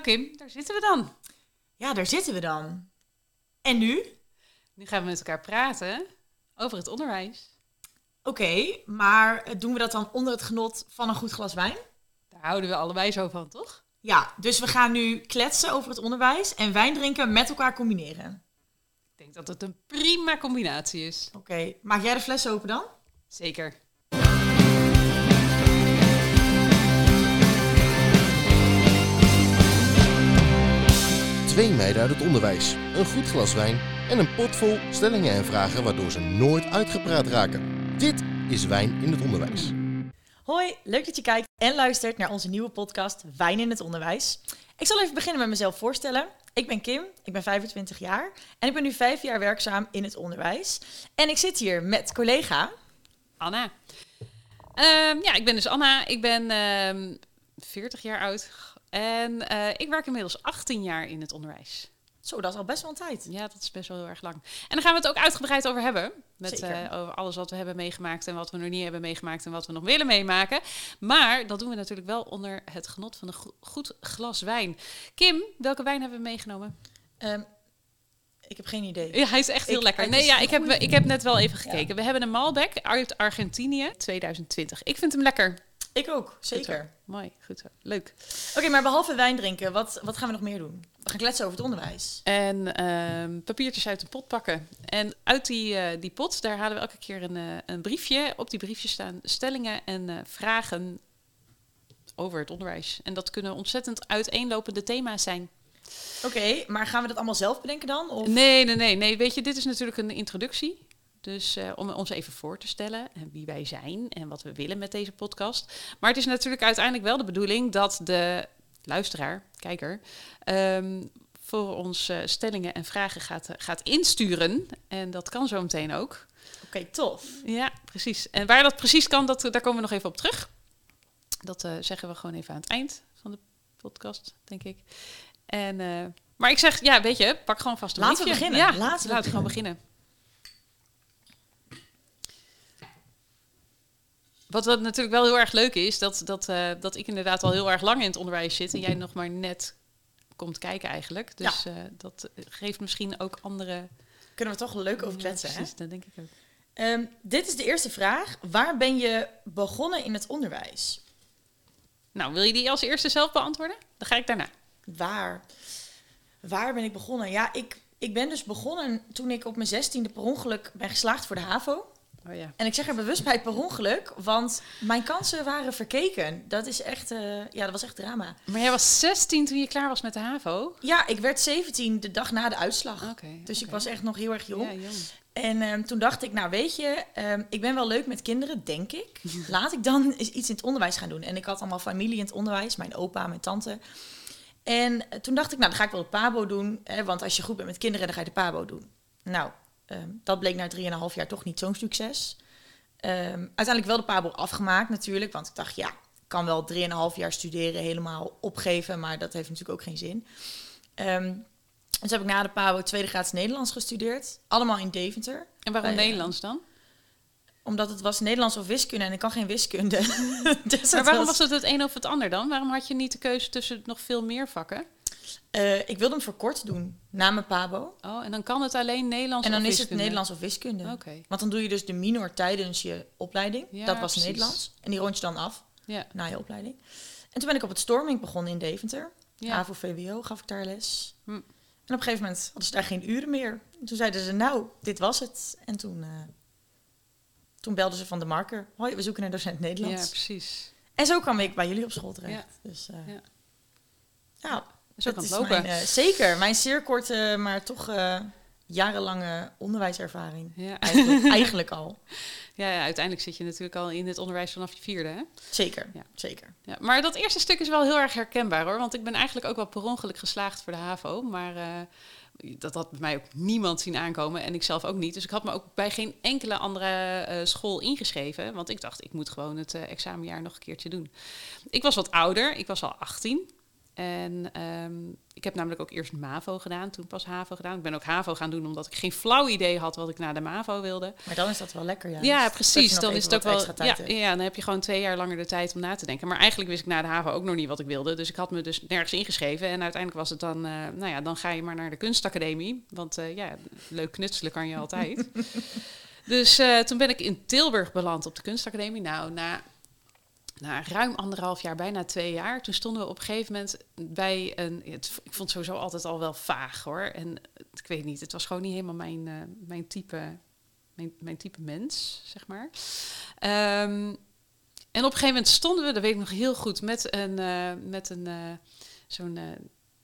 Nou Kim, daar zitten we dan. Ja, daar zitten we dan. En nu? Nu gaan we met elkaar praten over het onderwijs. Oké, maar eh, doen we dat dan onder het genot van een goed glas wijn? Daar houden we allebei zo van, toch? Ja, dus we gaan nu kletsen over het onderwijs en wijn drinken met elkaar combineren. Ik denk dat het een prima combinatie is. Oké, maak jij de fles open dan? Zeker. Twee meiden uit het onderwijs, een goed glas wijn en een pot vol stellingen en vragen waardoor ze nooit uitgepraat raken. Dit is Wijn in het Onderwijs. Hoi, leuk dat je kijkt en luistert naar onze nieuwe podcast Wijn in het Onderwijs. Ik zal even beginnen met mezelf voorstellen. Ik ben Kim, ik ben 25 jaar en ik ben nu vijf jaar werkzaam in het onderwijs. En ik zit hier met collega Anna. Ehm, ja, ik ben dus Anna. Ik ben ehm 40 jaar oud. En eh, ik werk inmiddels 18 jaar in het onderwijs. Zo, dat is al best wel een tijd. Ja, dat is best wel heel erg lang. En daar gaan we het ook uitgebreid over hebben. Met eh, over alles wat we hebben meegemaakt en wat we nog niet hebben meegemaakt en wat we nog willen meemaken. Maar dat doen we natuurlijk wel onder het genot van een go- goed glas wijn. Kim, welke wijn hebben we meegenomen? Ehm, ik heb geen idee. Ja, hij is echt heel Ik- lekker. Nee, ja, ik heb, ik heb net wel even gekeken. We hebben een Malbec uit Argentinië 2020. Ik vind hem lekker. Ik ook, zeker. Mooi, goed zo. Leuk. Oké, maar behalve wijn drinken, wat, wat gaan we nog meer doen? We gaan kletsen over het onderwijs. En ehm, papiertjes uit de pot pakken. En uit die, eh, die pot, daar halen we elke keer een, eh, een briefje. Op die briefje staan stellingen en eh, vragen over het onderwijs. En dat kunnen ontzettend uiteenlopende thema's zijn. Oké, maar gaan we dat allemaal zelf bedenken dan? Of? Nee, nee, nee, nee. Weet je, dit is natuurlijk een introductie. Dus eh, om ons even voor te stellen en wie wij zijn en wat we willen met deze podcast. Maar het is natuurlijk uiteindelijk wel de bedoeling dat de luisteraar, kijker, ehm, voor ons eh, stellingen en vragen gaat, eh, gaat insturen. En dat kan zo meteen ook. Oké, tof. Ja, precies. En waar dat precies kan, dat, daar komen we nog even op terug. Dat eh, zeggen we gewoon even aan het eind van de podcast, denk ik. En, eh, maar ik zeg, ja, weet je, pak gewoon vast een Laten we beginnen. Ja, Laten we laten we gewoon beginnen. Wat, wat natuurlijk wel heel erg leuk is, dat, dat, eh, dat ik inderdaad al heel erg lang in het onderwijs zit en jij nog maar net komt kijken eigenlijk. Dus eh, dat geeft misschien ook andere... Kunnen we toch leuk over kletsen, Ja, hè? dat denk ik ook. Ehm, dit is de eerste vraag. Waar ben je begonnen in het onderwijs? Nou, wil je die als eerste zelf beantwoorden? Dan ga ik daarna. Waar? Waar ben ik begonnen? Ja, ik, ik ben dus begonnen toen ik op mijn zestiende per ongeluk ben geslaagd voor de HAVO. Oh ja. En ik zeg er bewust bij per ongeluk, want mijn kansen waren verkeken. Dat is echt, eh, ja, dat was echt drama. Maar jij was 16 toen je klaar was met de HAVO? Ja, ik werd 17 de dag na de uitslag. Dus ik was echt nog heel erg jong. Ja, jong. En ehm, toen dacht ik, nou weet je, ehm, ik ben wel leuk met kinderen, denk ik. Laat ik dan eens iets in het onderwijs gaan doen. En ik had allemaal familie in het onderwijs, mijn opa, mijn tante. En eh, toen dacht ik, nou dan ga ik wel de PABO doen. Hè, want als je goed bent met kinderen, dan ga je de PABO doen. Nou, ehm, dat bleek na 3,5 jaar toch niet zo'n succes. Ehm, uiteindelijk wel de PABO afgemaakt natuurlijk. Want ik dacht, ja, ik kan wel 3,5 jaar studeren, helemaal opgeven. Maar dat heeft natuurlijk ook geen zin. Ehm, dus heb ik na de PABO tweede graads Nederlands gestudeerd. Allemaal in Deventer. En waarom Eh, Nederlands dan? Omdat het was Nederlands of wiskunde en ik kan geen wiskunde. dus Maar waarom was het het een of het ander dan? Waarom had je niet de keuze tussen nog veel meer vakken? Eh, ik wilde hem verkort doen, na mijn PABO. Oh, en dan kan het alleen Nederlands En dan of is het wiskunde? Nederlands of wiskunde. Oké, Want dan doe je dus de minor tijdens je opleiding. Ja, dat was precies. Nederlands. En die rond je dan af ja. na je opleiding. En toen ben ik op het Storming begonnen in Deventer. ja. AVO VWO gaf ik daar les. Hm. En op een gegeven moment hadden ze daar geen uren meer. En toen zeiden ze, nou, dit was het. En toen, eh, toen belden ze van de marker. Hoi, we zoeken een docent Nederlands. ja, precies. En zo kwam ik bij jullie op school terecht. Ja. Dus uh, Ja. ja, Zo dat kan het is lopen. Mijn, eh, zeker, mijn zeer korte, maar toch eh, jarenlange onderwijservaring. Ja. Eigenlijk, eigenlijk al. Ja, ja, uiteindelijk zit je natuurlijk al in het onderwijs vanaf je vierde, hè? Zeker, Ja. zeker. Ja, maar dat eerste stuk is wel heel erg herkenbaar hoor. Want ik ben eigenlijk ook wel per ongeluk geslaagd voor de HAVO. Maar eh, dat had bij mij ook niemand zien aankomen. En ik zelf ook niet. Dus ik had me ook bij geen enkele andere school ingeschreven. Want ik dacht, ik moet gewoon het examenjaar nog een keertje doen. Ik was wat ouder. Ik was al 18. En ehm, ik heb namelijk ook eerst MAVO gedaan, toen pas HAVO gedaan. Ik ben ook HAVO gaan doen omdat ik geen flauw idee had wat ik na de MAVO wilde. Maar dan is dat wel lekker. Ja, Dat precies. Dan is het ook wel. Ja, hebt. ja, dan heb je gewoon twee jaar langer de tijd om na te denken. Maar eigenlijk wist ik na de HAVO ook nog niet wat ik wilde. Dus ik had me dus nergens ingeschreven. En uiteindelijk was het dan, eh, nou ja, dan ga je maar naar de kunstacademie. Want eh, ja, leuk knutselen kan je altijd. dus eh, toen ben ik in Tilburg beland op de kunstacademie. Nou, na, na ruim anderhalf jaar, bijna twee jaar, toen stonden we op een gegeven moment bij een. Het, ik vond het sowieso altijd al wel vaag hoor. En ik weet niet, het was gewoon niet helemaal mijn, eh, mijn type mijn, mijn type mens, zeg maar. Ehm, en op een gegeven moment stonden we, dat weet ik nog heel goed, met een, eh, met een eh, zo'n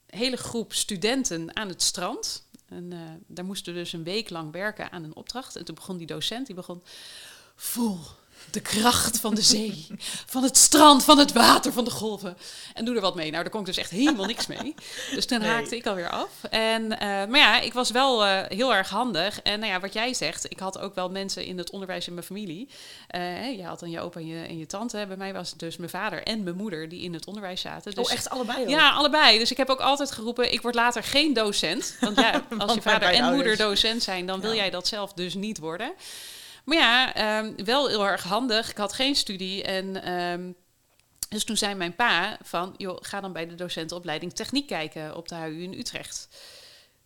hele groep studenten aan het strand. En daar moesten we dus een week lang werken aan een opdracht. En toen begon die docent, die begon... Voel de kracht van de zee, van het strand, van het water, van de golven. En doe er wat mee. Nou, daar kon ik dus echt helemaal niks mee. Dus toen Nee. haakte ik alweer af. En, eh, maar ja, ik was wel eh, heel erg handig. En nou ja, wat jij zegt, ik had ook wel mensen in het onderwijs in mijn familie. Eh, je had dan je opa en je, en je tante. Bij mij was het dus mijn vader en mijn moeder die in het onderwijs zaten. Dus Oh, echt allebei ook? ja, allebei. Dus ik heb ook altijd geroepen, ik word later geen docent. Want ja, als je vader en moeder docent zijn, dan wil Ja. jij dat zelf dus niet worden. Maar ja, ehm, wel heel erg handig. Ik had geen studie en... ehm, dus toen zei mijn pa van, joh, ga dan bij de docentenopleiding techniek kijken op de HU in Utrecht.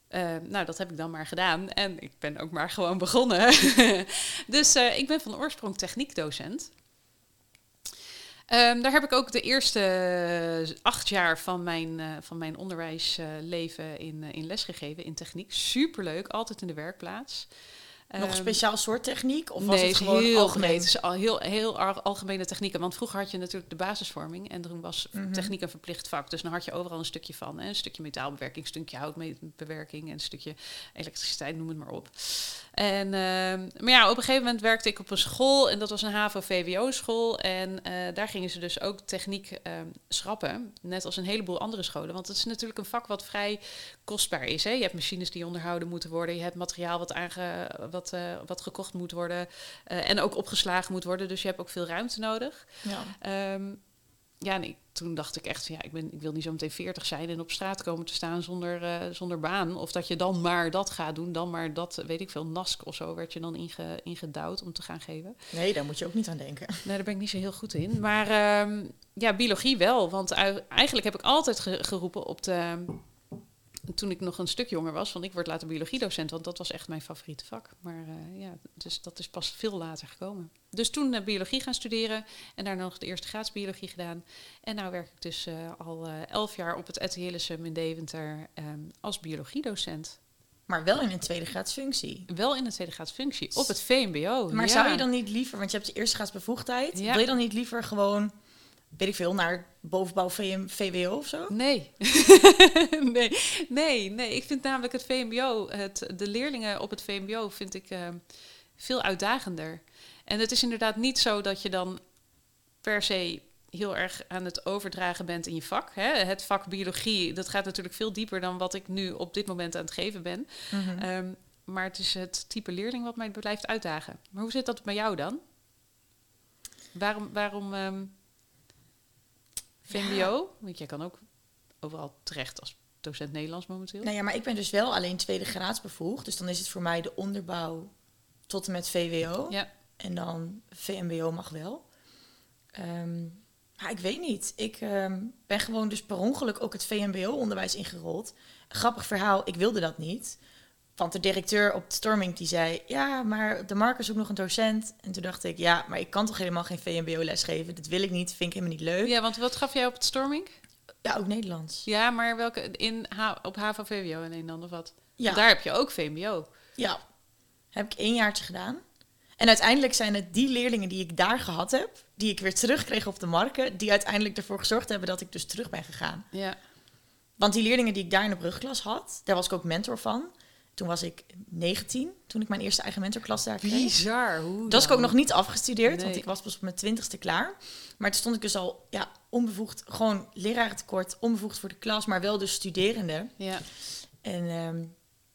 Eh, nou, dat heb ik dan maar gedaan en ik ben ook maar gewoon begonnen. dus eh, ik ben van oorsprong techniekdocent. Ehm, daar heb ik ook de eerste acht jaar van mijn, eh, van mijn onderwijsleven in, eh, in les gegeven in techniek. Superleuk, altijd in de werkplaats. Nog een Ehm, speciaal soort techniek? Of was nee, het gewoon heel algemeen? Het is al heel, heel algemene technieken. Want vroeger had je natuurlijk de basisvorming. En toen was Mhm. techniek een verplicht vak. Dus dan had je overal een stukje van. Hè? Een stukje metaalbewerking, een stukje houtbewerking... en een stukje elektriciteit, noem het maar op. En, ehm, maar ja, op een gegeven moment werkte ik op een school. En dat was een HAVO-VWO-school. En eh, daar gingen ze dus ook techniek ehm, schrappen. Net als een heleboel andere scholen. Want het is natuurlijk een vak wat vrij kostbaar is. Hè? Je hebt machines die onderhouden moeten worden. Je hebt materiaal wat, aange, wat, eh, wat gekocht moet worden. eh, en ook opgeslagen moet worden. Dus je hebt ook veel ruimte nodig. Ja. Ehm, ja, en ik, toen dacht ik echt van ja, ik, ben, ik wil niet zo meteen 40 zijn en op straat komen te staan zonder, eh, zonder baan. Of dat je dan maar dat gaat doen, dan maar dat, weet ik veel, NASC of zo werd je dan inge, ingedouwd om te gaan geven. Nee, daar moet je ook niet aan denken. Nee, daar ben ik niet zo heel goed in. Maar ehm, ja, biologie wel. Want eigenlijk heb ik altijd ge- geroepen op de... Toen ik nog een stuk jonger was, van ik word later biologiedocent, want dat was echt mijn favoriete vak. Maar eh, ja, dus dat is pas veel later gekomen. Dus toen eh, biologie gaan studeren en daarna nog de eerste graads biologie gedaan. En nu werk ik dus eh, al elf jaar op het RTL Hilversum in Deventer ehm, als biologiedocent. Maar wel in een tweede graads functie. Wel in de tweede graads functie, op het VMBO. Maar ja. zou je dan niet liever, want je hebt de eerste graads bevoegdheid, Ja. wil je dan niet liever gewoon, weet ik veel, naar bovenbouw VM, VWO of zo? Nee. nee, nee, nee. Ik vind namelijk het VMBO, het, de leerlingen op het VMBO, vind ik eh, veel uitdagender. En het is inderdaad niet zo dat je dan per se heel erg aan het overdragen bent in je vak. Hè? Het vak biologie, dat gaat natuurlijk veel dieper dan wat ik nu op dit moment aan het geven ben. Mhm. Ehm, maar het is het type leerling wat mij blijft uitdagen. Maar hoe zit dat bij jou dan? Waarom, waarom ehm, VMBO? Want jij kan ook overal terecht als docent Nederlands momenteel. Nou ja, maar ik ben dus wel alleen tweede graads bevoegd. Dus dan is het voor mij de onderbouw tot en met VWO. Ja. En dan VMBO mag wel. Maar ik weet niet. Ik ehm, ben gewoon dus per ongeluk ook het VMBO-onderwijs ingerold. Grappig verhaal, ik wilde dat niet. Want de directeur op de Storming die zei... ja, maar de Marker zoekt nog een docent. En toen dacht ik, ja, maar ik kan toch helemaal geen VMBO-les geven? Dat wil ik niet, vind ik helemaal niet leuk. Ja, Ja, want wat gaf jij op het Storming? ook Nederlands. Ja, maar welke in H, op HAVO VWO en een dan of wat? Ja. Want Daar heb je ook VMBO. Ja, heb ik één jaartje gedaan. En uiteindelijk zijn het die leerlingen die ik daar gehad heb, die ik weer terugkreeg op de marken, die uiteindelijk ervoor gezorgd hebben dat ik dus terug ben gegaan. Ja. Want die leerlingen die ik daar in de brugklas had, daar was ik ook mentor van. Toen was ik 19, toen ik mijn eerste eigen mentorklas daar kreeg. Bizar. Hoe Dat was ik ook nog niet afgestudeerd, want ik was pas op mijn twintigste klaar. Maar toen stond ik dus al ja, onbevoegd, gewoon lerarentekort, onbevoegd voor de klas, maar wel dus studerende. Ja. En, ehm,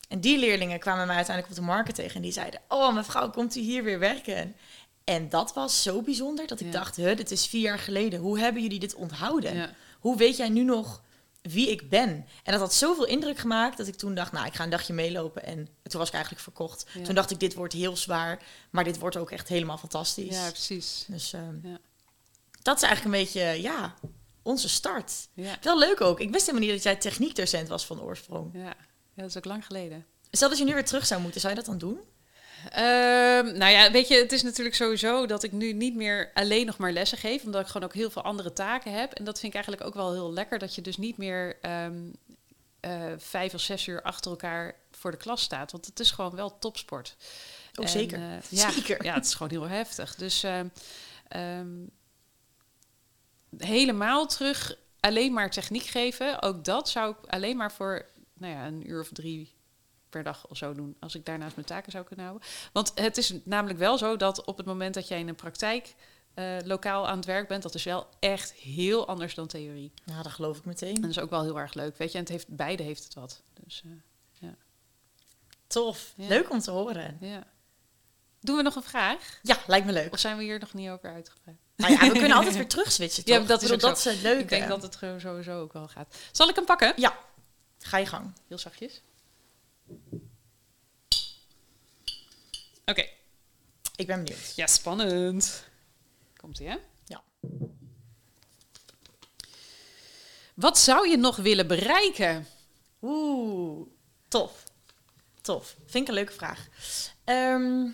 en die leerlingen kwamen mij uiteindelijk op de markt tegen en die zeiden: Oh, mevrouw, komt u hier weer werken? En dat was zo bijzonder dat ik Ja. dacht: Huh, dit is vier jaar geleden. Hoe hebben jullie dit onthouden? Ja. Hoe weet jij nu nog wie ik ben. En dat had zoveel indruk gemaakt dat ik toen dacht, nou, ik ga een dagje meelopen. En toen was ik eigenlijk verkocht. Ja. Toen dacht ik, dit wordt heel zwaar, maar dit wordt ook echt helemaal fantastisch. Ja, precies. Dus ehm, Ja. dat is eigenlijk een beetje, ja, onze start. Ja. Wel leuk ook. Ik wist helemaal niet dat jij techniekdocent was van oorsprong. Ja. ja, dat is ook lang geleden. Stel dat je nu weer terug zou moeten, zou je dat dan doen? Ehm, nou ja, weet je, het is natuurlijk sowieso dat ik nu niet meer alleen nog maar lessen geef, omdat ik gewoon ook heel veel andere taken heb. En dat vind ik eigenlijk ook wel heel lekker, dat je dus niet meer ehm, eh, vijf of zes uur achter elkaar voor de klas staat. Want het is gewoon wel topsport. Oh, En, zeker. eh, ja, Zeker. Ja, het is gewoon heel heftig. Dus ehm, helemaal terug alleen maar techniek geven, ook dat zou ik alleen maar voor nou ja, een uur of drie per dag of zo doen. Als ik daarnaast mijn taken zou kunnen houden. Want het is namelijk wel zo dat op het moment dat jij in een praktijk eh, lokaal aan het werk bent, dat is wel echt heel anders dan theorie. Nou, dat geloof ik En meteen. dat is ook wel heel erg leuk, weet je. En het heeft, beide heeft het wat. Dus eh, Tof. Ja. Leuk om te horen. ja. Doen we nog een vraag? Ja, lijkt me leuk. Of zijn we hier nog niet over uitgebreid? Nou ja, we kunnen altijd weer terug switchen, toch? Ja, dat is bedoel, dat is het leuke. Ik denk dat het sowieso ook wel gaat. Zal ik hem pakken? Ja, ga je gang. Heel zachtjes. Oké. Ik ben benieuwd. Ja, spannend. Komt-ie, hè? Ja. Wat zou je nog willen bereiken? Oeh, tof. Tof. Vind ik een leuke vraag. Ehm,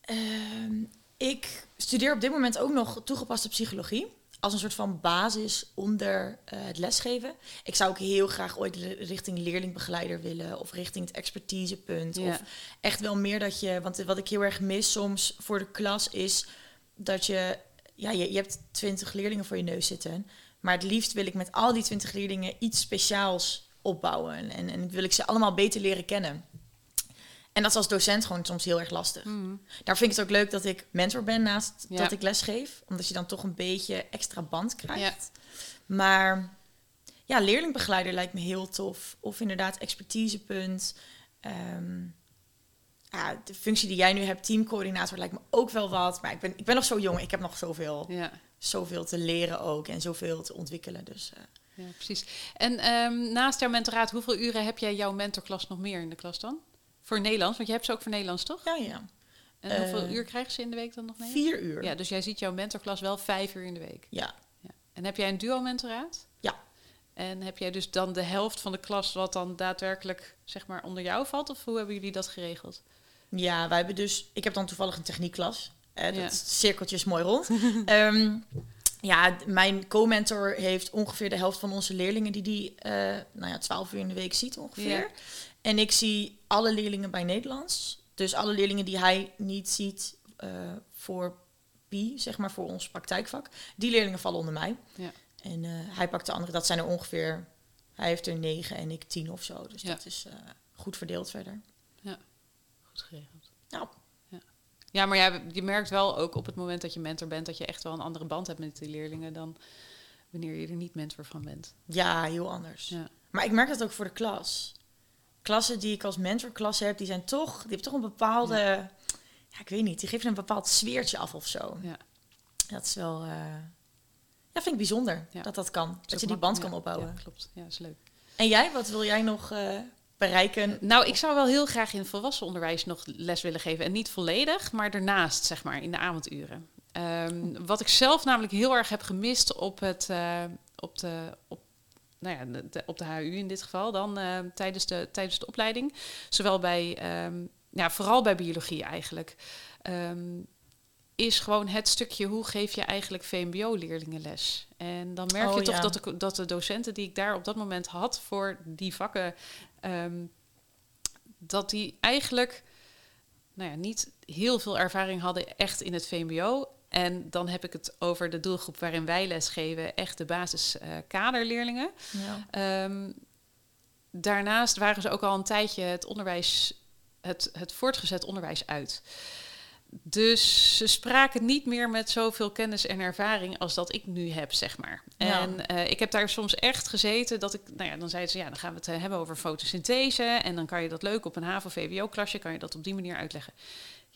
ehm, ik studeer op dit moment ook nog toegepaste psychologie. Als een soort van basis onder eh, het lesgeven. Ik zou ook heel graag ooit richting leerlingbegeleider willen. Of richting het expertisepunt. Ja. Of echt wel meer dat je... Want wat ik heel erg mis soms voor de klas is dat je... Ja, je, je hebt twintig leerlingen voor je neus zitten. Maar het liefst wil ik met al die twintig leerlingen iets speciaals opbouwen. En, en, en wil ik ze allemaal beter leren kennen. En dat is als docent gewoon soms heel erg lastig. Daar vind ik het ook leuk dat ik mentor ben naast Ja. dat ik les geef. Omdat je dan toch een beetje extra band krijgt. Ja. Maar ja, leerlingbegeleider lijkt me heel tof. Of inderdaad expertisepunt. Ehm, ja, de functie die jij nu hebt, teamcoördinator, lijkt me ook wel wat. Maar ik ben, ik ben nog zo jong. Ik heb nog zoveel, Ja, zoveel te leren ook. En zoveel te ontwikkelen. Dus eh, ja precies. En ehm, naast jouw mentoraat, hoeveel uren heb jij jouw mentorklas nog meer in de klas dan? Voor Nederlands, want je hebt ze ook voor Nederlands, toch? ja, ja. En hoeveel Eh, uur krijgen ze in de week dan nog mee? Vier uur. Ja, dus jij ziet jouw mentorklas wel vijf uur in de week. ja. Ja. En heb jij een duo-mentoraat? Ja. En heb jij dus dan de helft van de klas wat dan daadwerkelijk zeg maar onder jou valt? Of hoe hebben jullie dat geregeld? Ja, wij hebben dus... Ik heb dan toevallig een techniekklas. Eh, dat Ja. cirkeltje is mooi rond. Ehm, ja, mijn co-mentor heeft ongeveer de helft van onze leerlingen... die die eh, nou ja, 12 uur in de week ziet ongeveer. Ja. En ik zie alle leerlingen bij Nederlands. Dus alle leerlingen die hij niet ziet eh, voor PI, zeg maar voor ons praktijkvak... die leerlingen vallen onder mij. Ja. En eh, hij pakt de andere, dat zijn er ongeveer... Hij heeft er negen en ik tien of zo. Dus Ja. dat is goed verdeeld verder. Goed geregeld. Nou, Ja, maar ja, je merkt wel ook op het moment dat je mentor bent... dat je echt wel een andere band hebt met die leerlingen... dan wanneer je er niet mentor van bent. Ja, heel anders. Ja. Maar ik merk dat ook voor de klas. Klassen die ik als mentorklas heb, die zijn toch, die hebben toch een bepaalde, ja. ik weet niet, die geven een bepaald sfeertje af of zo. Ja. Dat is wel, eh, ja, vind ik bijzonder dat dat kan. Dat je die band kan opbouwen. Ja, klopt. Ja, is leuk. En jij, wat wil jij nog eh, bereiken? Nou, ik zou wel heel graag in het volwassenenonderwijs nog les willen geven. En niet volledig, maar daarnaast, zeg maar, in de avonduren. Ehm, wat ik zelf namelijk heel erg heb gemist op, het, eh, op, de, op, nou ja, de, op de HU in dit geval, dan eh, tijdens, de, tijdens de opleiding. Zowel bij, ehm, ja, vooral bij biologie eigenlijk. Ehm, is gewoon het stukje hoe geef je eigenlijk VMBO-leerlingen les. En dan merk je Oh, toch ja. dat, de, dat de docenten die ik daar op dat moment had voor die vakken, ehm, dat die eigenlijk nou ja, niet heel veel ervaring hadden echt in het VMBO. En dan heb ik het over de doelgroep waarin wij lesgeven, echt de basis eh, kaderleerlingen. Ja. Ehm, daarnaast waren ze ook al een tijdje het onderwijs, het, het voortgezet onderwijs uit. Dus ze spraken niet meer met zoveel kennis en ervaring als dat ik nu heb, zeg maar. Ja. En eh, ik heb daar soms echt gezeten dat ik, nou ja, dan zeiden ze, ja, dan gaan we het eh, hebben over fotosynthese. En dan kan je dat leuk op een HAVO-VWO-klasje, kan je dat op die manier uitleggen.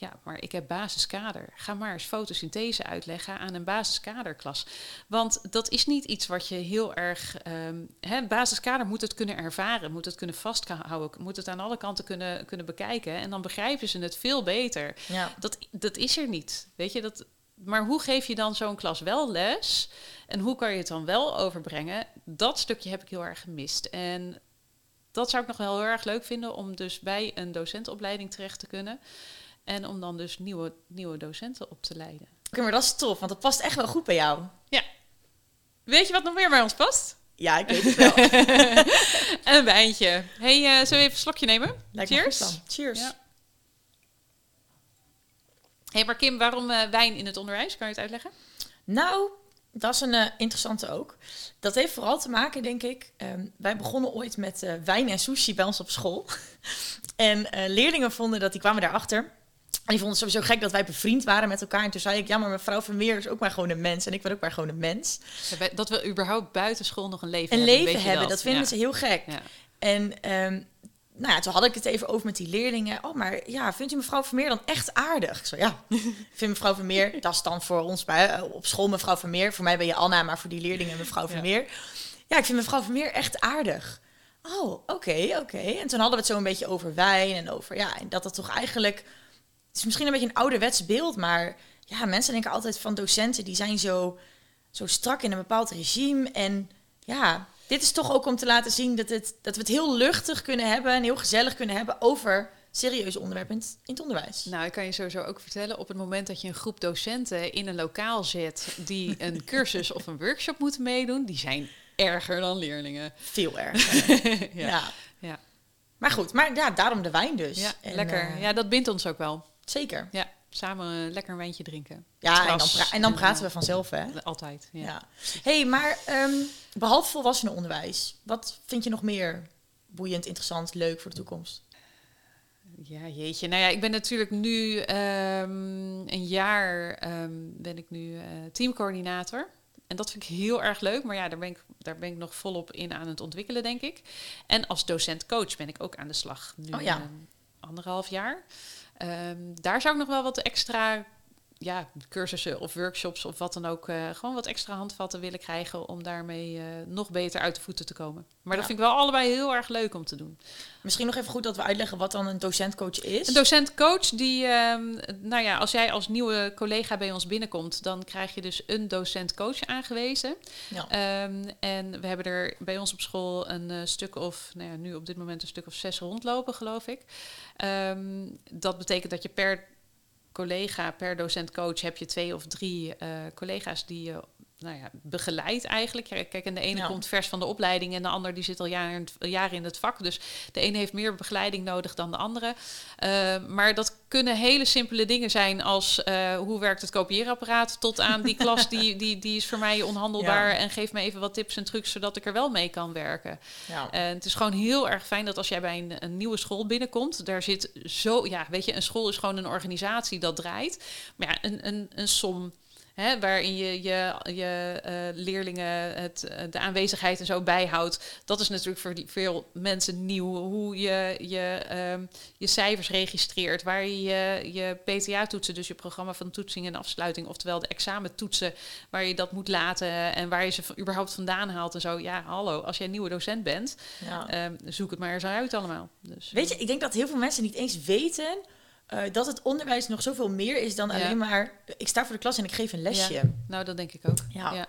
Ja, maar ik heb basiskader. Ga maar eens fotosynthese uitleggen aan een basiskaderklas. Want dat is niet iets wat je heel erg... ehm hè, basiskader moet het kunnen ervaren, moet het kunnen vasthouden... moet het aan alle kanten kunnen, kunnen bekijken. En dan begrijpen ze het veel beter. Ja. Dat, dat is er niet. Weet je, dat, maar hoe geef je dan zo'n klas wel les? En hoe kan je het dan wel overbrengen? Dat stukje heb ik heel erg gemist. En dat zou ik nog wel heel erg leuk vinden om dus bij een docentenopleiding terecht te kunnen. En om dan dus nieuwe, nieuwe docenten op te leiden. Oké, maar dat is tof, want dat past echt wel goed bij jou. Weet je wat nog meer bij ons past? Ja, ik weet het wel. een wijntje. hey, eh, zullen we even een slokje nemen? Lijkt Cheers. dan. Cheers. Ja. hey, maar Kim, waarom eh, wijn in het onderwijs? Kan je het uitleggen? Nou, dat is een eh, interessante ook. Dat heeft vooral te maken, denk ik. ehm, wij begonnen ooit met wijn en sushi bij ons op school. en leerlingen vonden dat, die kwamen daarachter. En die vonden het sowieso gek dat wij bevriend waren met elkaar. En toen zei ik, ja, maar mevrouw Vermeer is ook maar gewoon een mens. En ik ben ook maar gewoon een mens. Dat we überhaupt buiten school nog een leven Een hebben. leven weet je hebben, dat, vinden Ja. ze heel gek. Ja. En ehm, nou ja, toen had ik het even over met die leerlingen. Oh, maar ja, vindt u mevrouw Vermeer dan echt aardig? Ik zei, ja, vind mevrouw Vermeer, dat is dan voor ons bij, eh, op school mevrouw Vermeer. Voor mij ben je Anna, maar voor die leerlingen mevrouw. Vermeer. Ja, ik vind mevrouw Vermeer echt aardig. Oh, oké, oké. En toen hadden we het zo een beetje over wijn en over, ja, en dat het toch eigenlijk... Is misschien een beetje een ouderwets beeld, maar ja, mensen denken altijd van docenten, die zijn zo, zo strak in een bepaald regime. En ja, dit is toch ook om te laten zien dat, het, dat we het heel luchtig kunnen hebben en heel gezellig kunnen hebben over serieuze onderwerpen in het, in het onderwijs. Nou, ik kan je sowieso ook vertellen, op het moment dat je een groep docenten in een lokaal zet die een cursus of een workshop moeten meedoen, die zijn erger dan leerlingen. Veel erger. ja. Ja. Ja. Maar goed, maar ja, daarom de wijn dus. Ja, En, lekker. eh, ja, dat bindt ons ook wel. Zeker. Ja, samen een lekker een wijntje drinken. Ja, en dan, en dan praten we vanzelf, hè? eh, Altijd, ja. Ja. hey, maar ehm, behalve volwassenenonderwijs, wat vind je nog meer boeiend, interessant, leuk voor de toekomst? Ja, jeetje. Nou ja, ik ben natuurlijk nu ehm, een jaar ehm, ben ik nu eh, teamcoördinator. En dat vind ik heel erg leuk. Maar ja, daar ben, ik, daar ben ik nog volop in aan het ontwikkelen, denk ik. En als docent-coach ben ik ook aan de slag. Nu Oh ja. anderhalf jaar. Ehm, daar zou ik nog wel wat extra ja, cursussen of workshops of wat dan ook... eh, gewoon wat extra handvatten willen krijgen... om daarmee eh, nog beter uit de voeten te komen. Maar dat vind ik wel allebei heel erg leuk om te doen. Misschien nog even goed dat we uitleggen wat dan een docentcoach is. Een docent-coach, die, ehm, nou ja, als jij als nieuwe collega bij ons binnenkomt, dan krijg je dus een docent-coach aangewezen. Ja. Ehm, en we hebben er bij ons op school een eh, stuk of, nou ja, nu op dit moment een stuk of zes rondlopen, geloof ik. Ehm, dat betekent dat je per collega, per docent-coach, heb je twee of drie eh, collega's die je nou ja, begeleidt eigenlijk. Ja, Kijk, en de ene Ja. komt vers van de opleiding en de ander die zit al jaren in het, jaren in het vak. Dus de ene heeft meer begeleiding nodig dan de andere. Uh, maar dat kunnen hele simpele dingen zijn als uh, hoe werkt het kopieerapparaat tot aan die klas die, die, die is voor mij onhandelbaar Ja. en geef me even wat tips en trucs zodat ik er wel mee kan werken. Ja. En het is gewoon heel erg fijn dat als jij bij een, een nieuwe school binnenkomt, daar zit zo, ja, weet je, een school is gewoon een organisatie dat draait. Maar ja, een, een, een som. Hè, waarin je je, je uh, leerlingen het, uh, de aanwezigheid en zo bijhoudt. Dat is natuurlijk voor die, veel mensen nieuw. Hoe je je, um, je cijfers registreert. Waar je je, je PTA-toetsen, dus je programma van toetsing en afsluiting. Oftewel de examentoetsen, waar je dat moet laten. En waar je ze überhaupt vandaan haalt en zo. Ja, hallo, als jij een nieuwe docent bent, Ja. um, zoek het maar eens uit allemaal. Dus, Weet je, ik denk dat heel veel mensen niet eens weten uh, dat het onderwijs nog zoveel meer is dan Ja. alleen maar... Ik sta voor de klas en ik geef een lesje. Ja. Nou, dat denk ik ook. Ja. ja.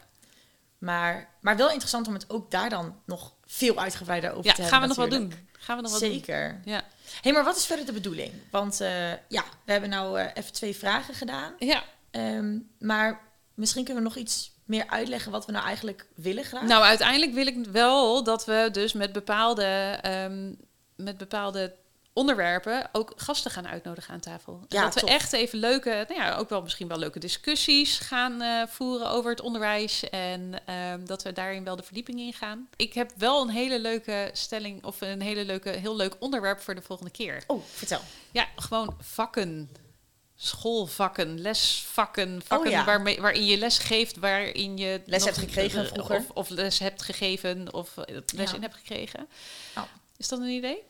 Maar, maar wel interessant om het ook daar dan nog veel uitgebreider over Ja, te gaan hebben. we nog wel doen. Gaan we nog wel doen. Zeker. Ja. hey, maar wat is verder de bedoeling? Want uh, ja, we hebben nou uh, even twee vragen gedaan. Ja. Um, maar misschien kunnen we nog iets meer uitleggen wat we nou eigenlijk willen graag. Nou, uiteindelijk wil ik wel dat we dus met bepaalde, um, met bepaalde onderwerpen ook gasten gaan uitnodigen aan tafel. Ja, dat we top. echt even leuke, nou ja, ook wel misschien wel leuke discussies gaan uh, voeren over het onderwijs. En um, dat we daarin wel de verdieping in gaan. Ik heb wel een hele leuke stelling of een hele leuke, heel leuk onderwerp voor de volgende keer. Oh, vertel. Ja, gewoon vakken. Schoolvakken, lesvakken, vakken Oh, ja. waarmee, waarin je les geeft, waarin je Les hebt gekregen eh, vroeger. Of, of les hebt gegeven, of eh, les Ja. in hebt gekregen. Oh. Is dat een idee?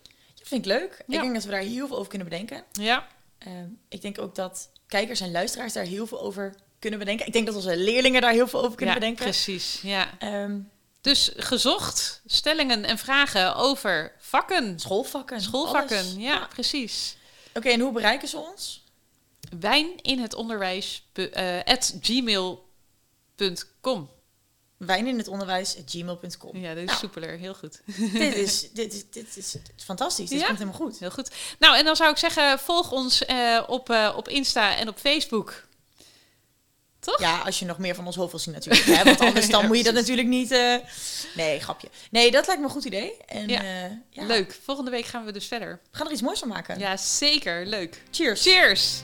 Vind ik leuk. Ja. Ik denk dat we daar heel veel over kunnen bedenken. Ja. ehm, ik denk ook dat kijkers en luisteraars daar heel veel over kunnen bedenken. Ik denk dat onze leerlingen daar heel veel over kunnen ja, bedenken. precies. Ja. Ehm, Dus gezocht stellingen en vragen over vakken. schoolvakken. Schoolvakken, ja, precies. Oké, en hoe bereiken ze ons? Wijn in het onderwijs eh, at gmail.com. Wijn in het onderwijs, gmail.com. Ja, dit is Nou. soepeler. Heel goed. dit, is, dit, is, dit is fantastisch. Dit Ja. komt helemaal goed. Heel goed. Nou, en dan zou ik zeggen, volg ons eh, op, eh, op Insta en op Facebook. Toch? Ja, als je nog meer van ons hoofd wil zien natuurlijk. Hè? Want anders dan Ja, moet je dat natuurlijk niet... eh, Nee, grapje. Nee, dat lijkt me een goed idee. En ja, Leuk. Volgende week gaan we dus verder. we gaan er iets moois van maken. Ja, zeker. Leuk. Cheers. Cheers!